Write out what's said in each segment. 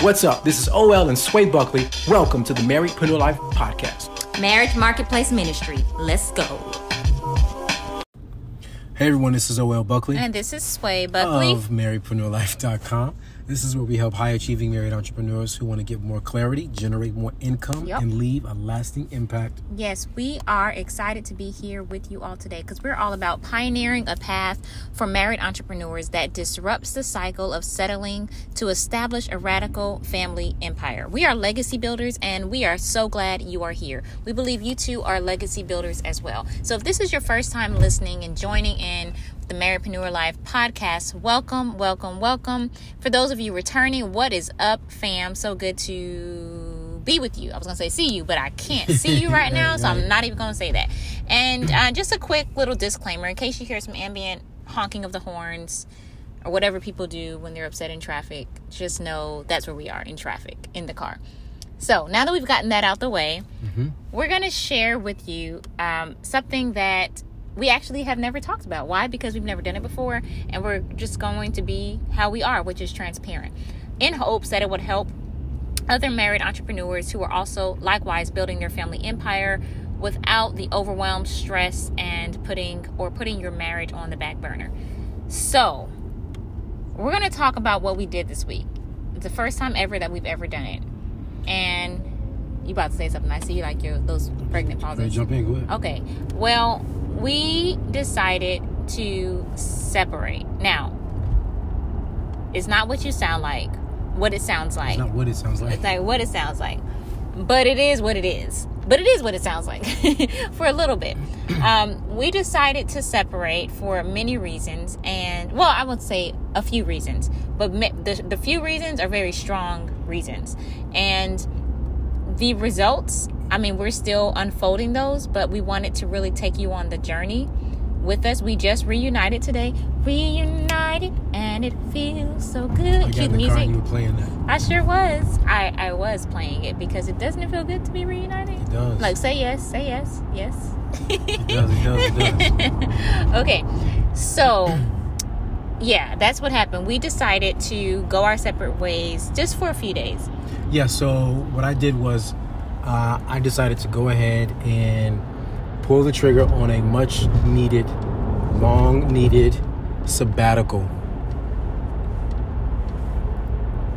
What's up? This is OL and Sway Buckley. Welcome to the Marriedpreneur Life Podcast. Marriage Marketplace Ministry. Let's go. Hey everyone, this is OL Buckley. And this is Sway Buckley. Of MarriedpreneurLife.com. This is where we help high achieving married entrepreneurs who want to get more clarity, generate more income, yep. and leave a lasting impact. Yes, we are excited to be here with you all today because we're all about pioneering a path for married entrepreneurs that disrupts the cycle of settling to establish a radical family empire. We are legacy builders and we are so glad you are here. We believe you too are legacy builders as well. So if this is your first time listening and joining in, the Marriedpreneur Life podcast. Welcome, welcome, welcome. For those of you returning, what is up, fam? So good to be with you. I was going to say see you, but I can't see you right now, so I'm not even going to say that. And uh, just a quick little disclaimer in case you hear some ambient honking of the horns or whatever people do when they're upset in traffic, just know that's where we are in traffic, in the car. So now that we've gotten that out the way, mm-hmm. we're going to share with you um, something that we actually have never talked about. Why? Because we've never done it before, and we're just going to be how we are, which is transparent, in hopes that it would help other married entrepreneurs who are also likewise building their family empire without the overwhelmed stress and putting or putting your marriage on the back burner. So, we're going to talk about what we did this week. It's the first time ever that we've ever done it. And you about to say something? I see you like your those pregnant pauses. Jump in, go ahead. Okay. Well, we decided to separate. Now, it's not what you sound like, what it sounds like. It's not what it sounds like. It's like what it sounds like. But it is what it is. But it is what it sounds like for a little bit. Um, we decided to separate for many reasons. And, well, I would say a few reasons. But the, the few reasons are very strong reasons. And the results I mean, we're still unfolding those, but we wanted to really take you on the journey with us. We just reunited today. Reunited, and it feels so good. I Cute music. you were playing that. I sure was. I I was playing it because it doesn't feel good to be reunited. It does. Like say yes, say yes, yes. it does. It does. It does. okay, so. Yeah, that's what happened. We decided to go our separate ways just for a few days. Yeah, so what I did was uh, I decided to go ahead and pull the trigger on a much needed, long needed sabbatical.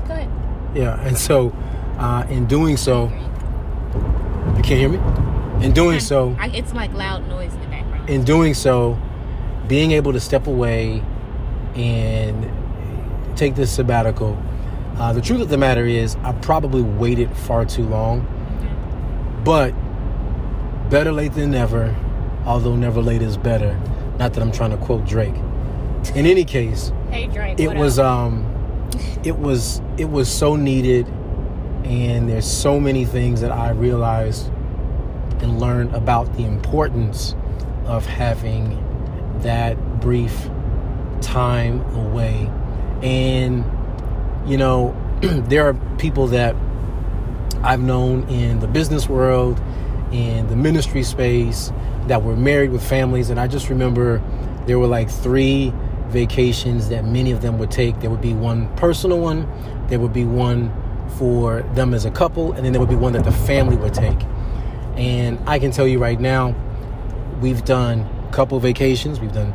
Go ahead. Yeah, and so uh, in doing so, you can't hear me? In doing so, I, it's like loud noise in the background. In doing so, being able to step away and take this sabbatical. Uh, the truth of the matter is, I probably waited far too long but better late than never, although never late is better. Not that I'm trying to quote Drake. In any case, hey Drake, it was um it was it was so needed and there's so many things that I realized and learned about the importance of having that brief time away. And you know, there are people that I've known in the business world, in the ministry space, that were married with families. And I just remember there were like three vacations that many of them would take. There would be one personal one, there would be one for them as a couple, and then there would be one that the family would take. And I can tell you right now, we've done a couple vacations. We've done,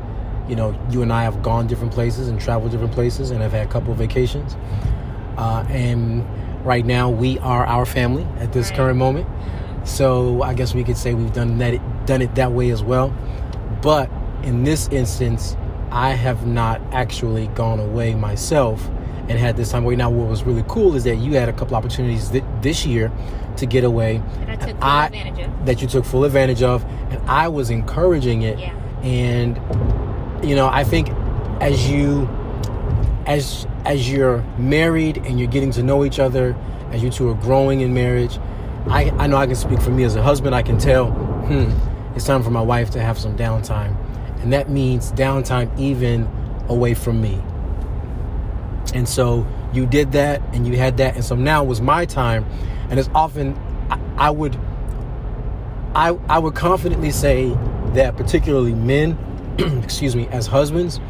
you know, you and I have gone different places and traveled different places, and I've had a couple vacations. Uh, and right now we are our family at this right. current moment. So I guess we could say we've done that done it that way as well. But in this instance, I have not actually gone away myself and had this time away. Now, what was really cool is that you had a couple opportunities th- this year to get away. That I, I That you took full advantage of, and I was encouraging it. Yeah. And you know, I think as you as as you're married and you're getting to know each other, as you two are growing in marriage, I, I know I can speak for me as a husband. I can tell, hmm, it's time for my wife to have some downtime. And that means downtime even away from me. And so you did that and you had that. And so now was my time. And it's often, I, I would, I, I would confidently say that particularly men, excuse me, as husbands,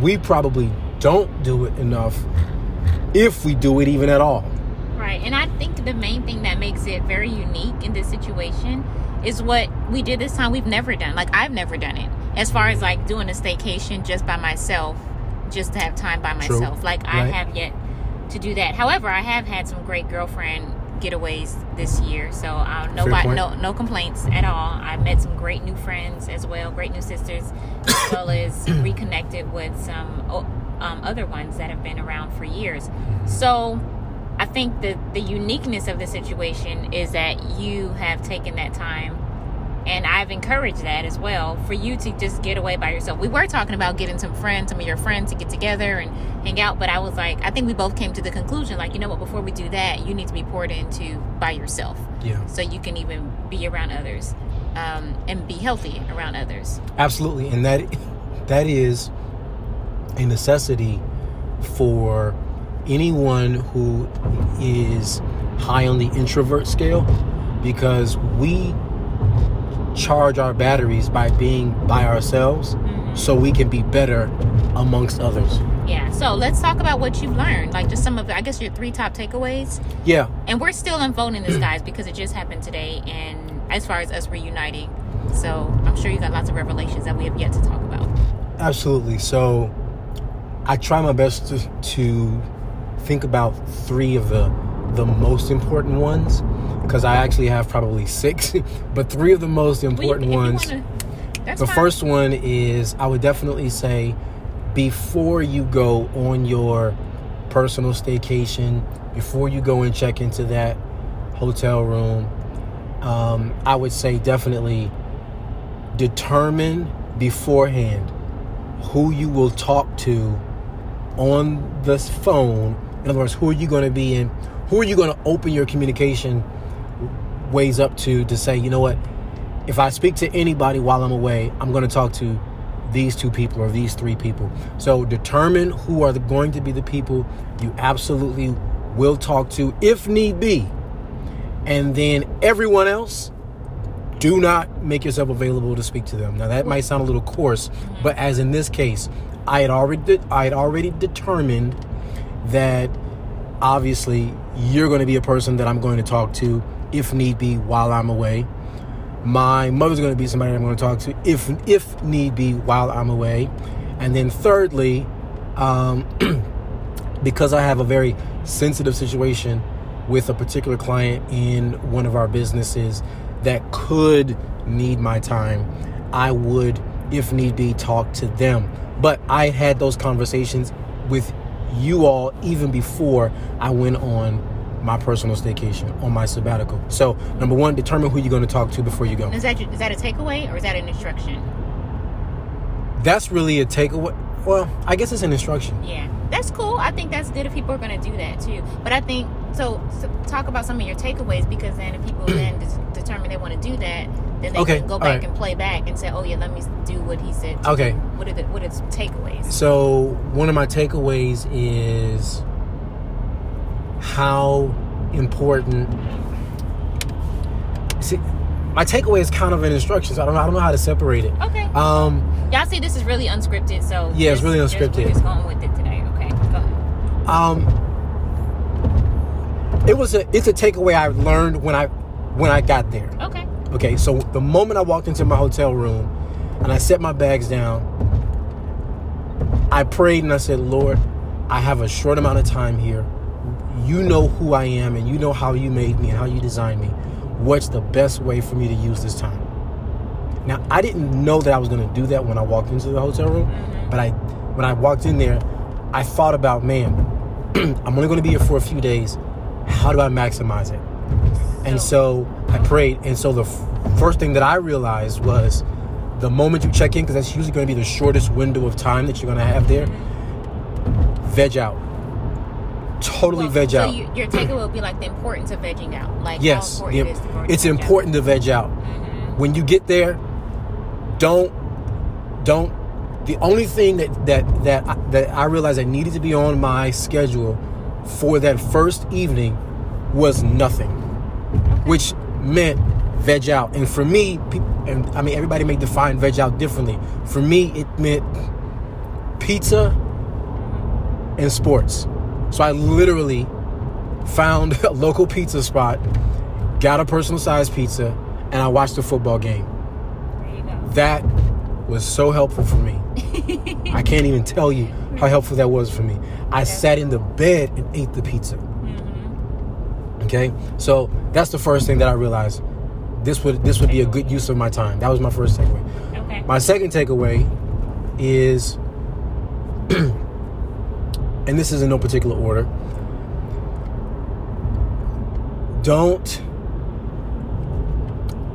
we probably don't do it enough if we do it even at all. Right. And I think the main thing that makes it very unique in this situation is what we did this time we've never done. Like I've never done it. As far as like doing a staycation just by myself, just to have time by myself. True. Like I Right. have yet to do that. However, I have had some great girlfriend getaways this year, so uh, no, no no complaints at all. I met some great new friends as well, great new sisters, as well as reconnected with some um, other ones that have been around for years. So I think the the uniqueness of the situation is that you have taken that time and I've encouraged that as well for you to just get away by yourself. We were talking about getting some friends, some of your friends to get together and hang out, but I was like, I think we both came to the conclusion like, you know what, before we do that, you need to be poured into by yourself Yeah. so you can even be around others um, and be healthy around others. Absolutely, and that that is a necessity for anyone who is high on the introvert scale because we charge our batteries by being by ourselves mm-hmm. so we can be better amongst others. Yeah. So let's talk about what you've learned, like just some of, I guess, your three top takeaways. Yeah, And we're still unfolding this, guys, because it just happened today. And as far as us reuniting, so I'm sure you got lots of revelations that we have yet to talk about. Absolutely. So I try my best to, to think about three of the the most important ones because I actually have probably six, but three of the most important ones. wanna- The fine. first one is I would definitely say before you go on your personal staycation, before you go and check into that hotel room, um, I would say definitely determine beforehand who you will talk to on this phone. In other words, who are you going to be in? Who are you going to open your communication ways up to to say, you know what? If I speak to anybody while I'm away, I'm going to talk to these two people or these three people. So determine who are the, going to be the people you absolutely will talk to if need be. And then everyone else, do not make yourself available to speak to them. Now that might sound a little coarse, but as in this case, I had already I had already determined that obviously you're going to be a person that I'm going to talk to if need be while I'm away. My mother's going to be somebody I'm going to talk to if if need be while I'm away. And then thirdly, um, because I have a very sensitive situation with a particular client in one of our businesses that could need my time, I would, if need be, talk to them. But I had those conversations with you all even before I went on my personal staycation, on my sabbatical. So, number one, determine who you're going to talk to before you go. Is that is that a takeaway or is that an instruction? That's really a takeaway. Well, I guess it's an instruction. Yeah, that's cool. I think that's good if people are going to do that too. But I think so, so. Talk about some of your takeaways because then if people then determine they want to do that, then they Okay, can go back right. and play back and say, "Oh yeah, let me do what he said." Okay. do." What are the what are the takeaways? So, one of my takeaways is how important. See, my takeaway is kind of an instruction. So I don't know. I don't know how to separate it. Okay. Um, Y'all see, this is really unscripted, so Yeah, it's really we're unscripted. Just going with it today. Okay, go ahead. um, it was a. It's a takeaway I learned when I when I got there. Okay. Okay, so the moment I walked into my hotel room and I set my bags down, I prayed and I said, Lord, I have a short amount of time here. You know who I am and you know how you made me and how you designed me. What's the best way for me to use this time? Now, I didn't know that I was going to do that when I walked into the hotel room, mm-hmm. but I when I walked in there, I thought about, man, I'm only going to be here for a few days. How do I maximize it? And so I prayed. And so the f- first thing that I realized was the moment you check in, because that's usually going to be the shortest window of time that you're going to have there, veg out. totally Well, veg so out. You, your takeaway will be like the importance of vegging out. Like yes, how the- important it is to it's veg out. important to veg out. Mhm. When you get there, don't don't. The only thing that that that I- that I realized that needed to be on my schedule for that first evening was nothing, which meant veg out. And for me, and I mean everybody may define veg out differently. For me, it meant pizza and sports. So I literally found a local pizza spot, got a personal size pizza, and I watched the football game. There you go. That was so helpful for me. I can't even tell you how helpful that was for me. I sat in the bed and ate the pizza. Mhm. Okay, so that's the first thing that I realized. This would this would be a good use of my time. That was my first takeaway. Okay. My second takeaway is, and this is in no particular order. Don't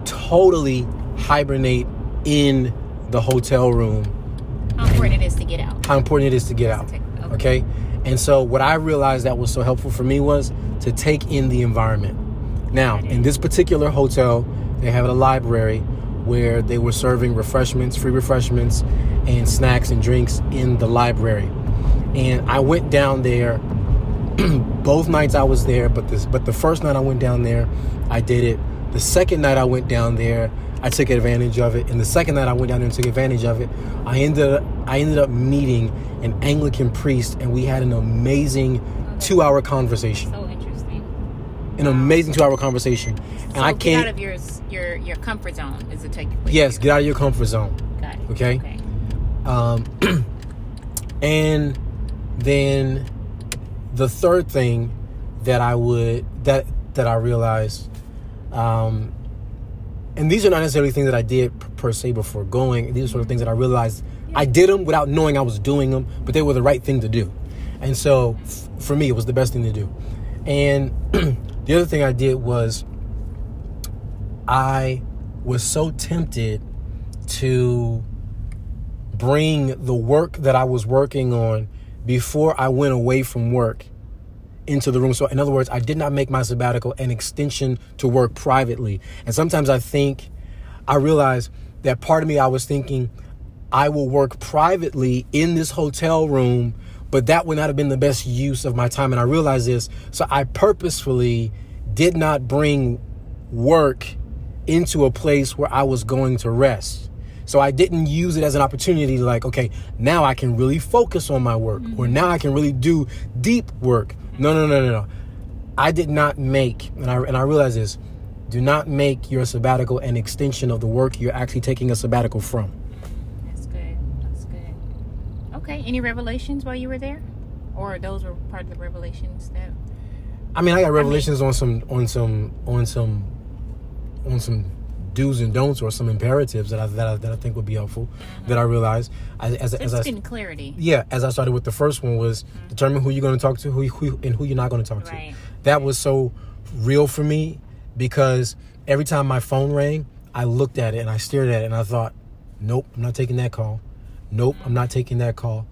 totally hibernate in the hotel room. How important it is to get out. How important it is to get out. Okay. Okay. And so, what I realized that was so helpful for me was to take in the environment. Now, in this particular hotel, they have a library where they were serving refreshments, free refreshments, and snacks and drinks in the library. And I went down there both nights I was there, but this but the first night I went down there, I did it. The second night I went down there, I took advantage of it. And the second night I went down there and took advantage of it, I ended up I ended up meeting an Anglican priest and we had an amazing two hour conversation. An amazing two hour conversation. And So I get out can't of your your your comfort zone is a takeaway. Yes, get out of your comfort zone. Got it. Okay. Okay. Um, and then the third thing that I would that that I realized, um, and these are not necessarily things that I did per, per se before going. These are sort of things that I realized I did them without knowing I was doing them, but they were the right thing to do. And so, f- for me, it was the best thing to do. And the other thing I did was I was so tempted to bring the work that I was working on before I went away from work into the room. So, in other words, I did not make my sabbatical an extension to work privately. And sometimes I think, I realize that part of me, I was thinking, I will work privately in this hotel room, but that would not have been the best use of my time. And I realized this. So, I purposefully did not bring work into a place where I was going to rest. So I didn't use it as an opportunity to like, okay, now I can really focus on my work or mm-hmm. now I can really do deep work. No, no, no, no, no. I did not make, and I, and I realize this, do not make your sabbatical an extension of the work you're actually taking a sabbatical from. Okay. Any revelations while you were there, or those were part of the revelations that? I mean, I got revelations on some, on some, on some, on some do's and don'ts or some imperatives that I, that I, that I think would be helpful uh-huh. that I realized as, as, It's as I, clarity. yeah, as I started with the first one was mm-hmm. determine who you're going to talk to, who, who and who you're not going to talk Right. to. That was so real for me because every time my phone rang, I looked at it and I stared at it and I thought, nope, I'm not taking that call. Nope, I'm not taking that call.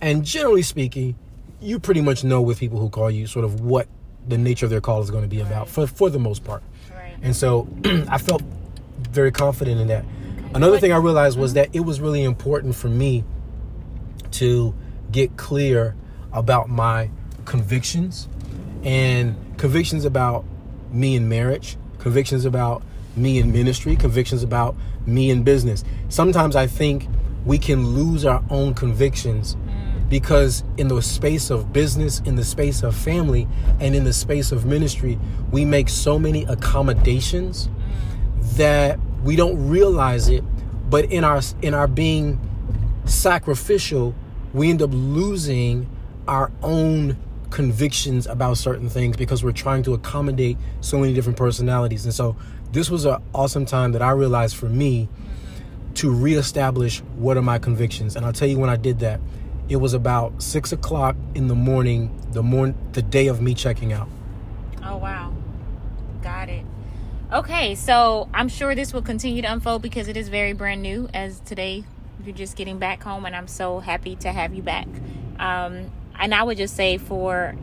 And generally speaking, you pretty much know with people who call you sort of what the nature of their call is going to be about for for the most part. Right. And so I felt very confident in that. Another thing I realized was mm-hmm. that it was really important for me to get clear about my convictions and convictions about me in marriage, convictions about me in ministry, convictions about me in business. Sometimes I think we can lose our own convictions mm. because in the space of business, in the space of family, and in the space of ministry, we make so many accommodations mm. that we don't realize it. But in our in our being sacrificial we end up losing our own convictions about certain things because we're trying to accommodate so many different personalities. And so this was an awesome time that i realized for me mm. To reestablish what are my convictions and i'll tell you when i did that it was about six o'clock in the morning the morning the day of me checking out Oh wow. Got it. Okay, so I'm sure this will continue to unfold because it is very brand new as today you're just getting back home and I'm so happy to have you back. Um and I would just say for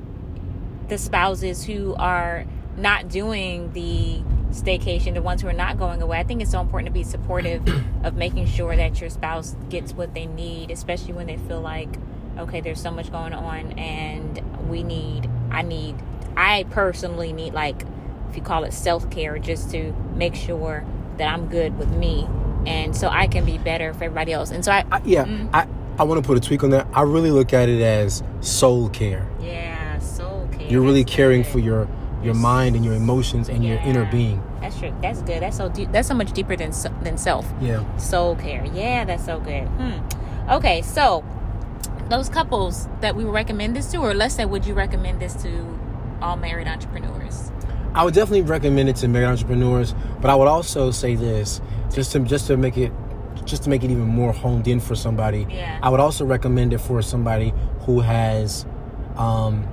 the spouses who are not doing the staycation, the ones who are not going away, I think it's so important to be supportive of making sure that your spouse gets what they need, especially when they feel like, okay, there's so much going on and we need, I need, I personally need like, if you call it self care, just to make sure that I'm good with me and so I can be better for everybody else. And so I, I yeah, mm, I I want to put a tweak on that. I really look at it as soul care. Yeah, soul care. You're really caring for your your mind and your emotions and yeah, your inner being. That's true. That's good. That's so deep. That's so much deeper than than self. Yeah. Soul care. Yeah, that's so good. Hmm. Okay, so those couples that we recommend this to, or let's say, would you recommend this to all married entrepreneurs? I would definitely recommend it to married entrepreneurs, but I would also say this just to just to make it just to make it even more honed in for somebody. Yeah. I would also recommend it for somebody who has um,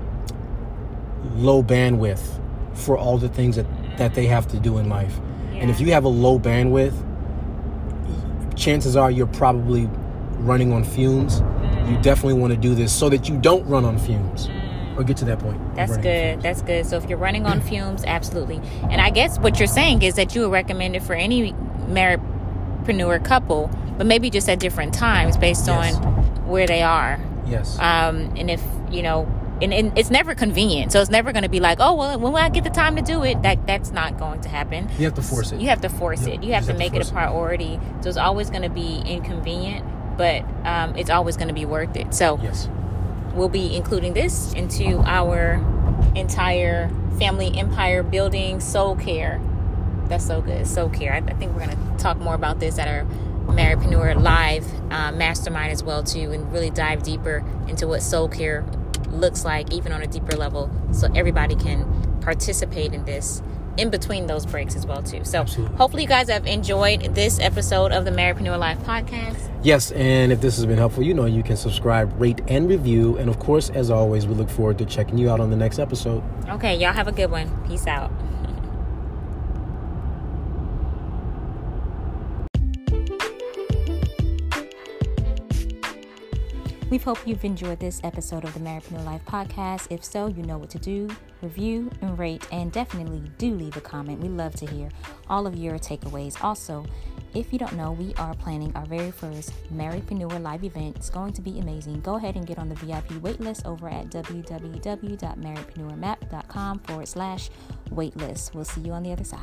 low bandwidth for all the things that, that they have to do in life. Yeah. And if you have a low bandwidth, chances are you're probably running on fumes. Mm. You definitely want to do this so that you don't run on fumes. Mm or get to that point. That's good. That's good. So if you're running on fumes, absolutely. And I guess what you're saying is that you would recommend it for any marriedpreneur couple, but maybe just at different times based yes. on where they are. Yes. Um, and if you know, and, and it's never convenient, so it's never going to be like, oh well, when I get the time to do it, that that's not going to happen. You have to force it. You have to force yep. it. You have to have make to it a priority. It. So it's always going to be inconvenient, but um, it's always going to be worth it. So yes we'll be including this into our entire family empire building soul care. That's so good. Soul care. I, I think we're going to talk more about this at our Marriedpreneur Live uh, mastermind as well too, and really dive deeper into what soul care looks like, even on a deeper level, so everybody can participate in this in between those breaks as well too. So Absolutely. hopefully you guys have enjoyed this episode of the Marriedpreneur Life podcast. Yes, and if this has been helpful, you know you can subscribe, rate, and review. And of course, as always, we look forward to checking you out on the next episode. Okay, y'all have a good one. Peace out. We hope you've enjoyed this episode of the Marriedpreneur Life podcast. If so, you know what to do review and rate, and definitely do leave a comment. We love to hear all of your takeaways. Also, if you don't know, we are planning our very first Marriedpreneur live event. It's going to be amazing. Go ahead and get on the VIP waitlist over at www.marriedpreneurmap.com forward slash waitlist. We'll see you on the other side.